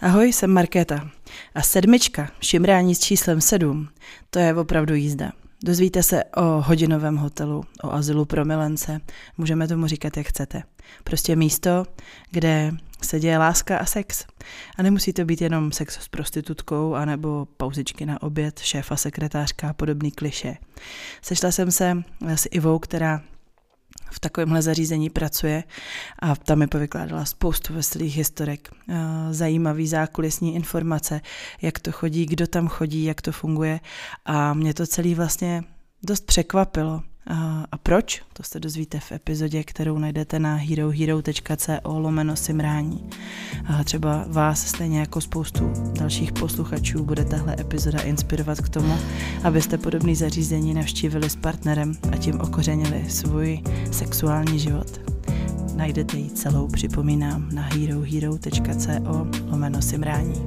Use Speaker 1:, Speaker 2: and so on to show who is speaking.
Speaker 1: Ahoj, jsem Markéta. A sedmička, šimrání s číslem sedm, to je opravdu jízda. Dozvíte se o hodinovém hotelu, o azylu pro milence, můžeme tomu říkat, jak chcete. Prostě místo, kde se děje láska a sex. A nemusí to být jenom sex s prostitutkou, anebo pauzičky na oběd, šéfa, sekretářka a podobný kliše. Sešla jsem se s Ivou, která v takovémhle zařízení pracuje a tam mi povykládala spoustu veselých historek, eh, zajímavý zákulisní informace, jak to chodí, kdo tam chodí, jak to funguje a mě to celý vlastně dost překvapilo. A proč? To se dozvíte v epizodě, kterou najdete na herohero.co lomeno simrání. A třeba vás stejně jako spoustu dalších posluchačů bude tahle epizoda inspirovat k tomu, abyste podobný zařízení navštívili s partnerem a tím okořenili svůj sexuální život. Najdete ji celou, připomínám, na herohero.co lomeno simrání.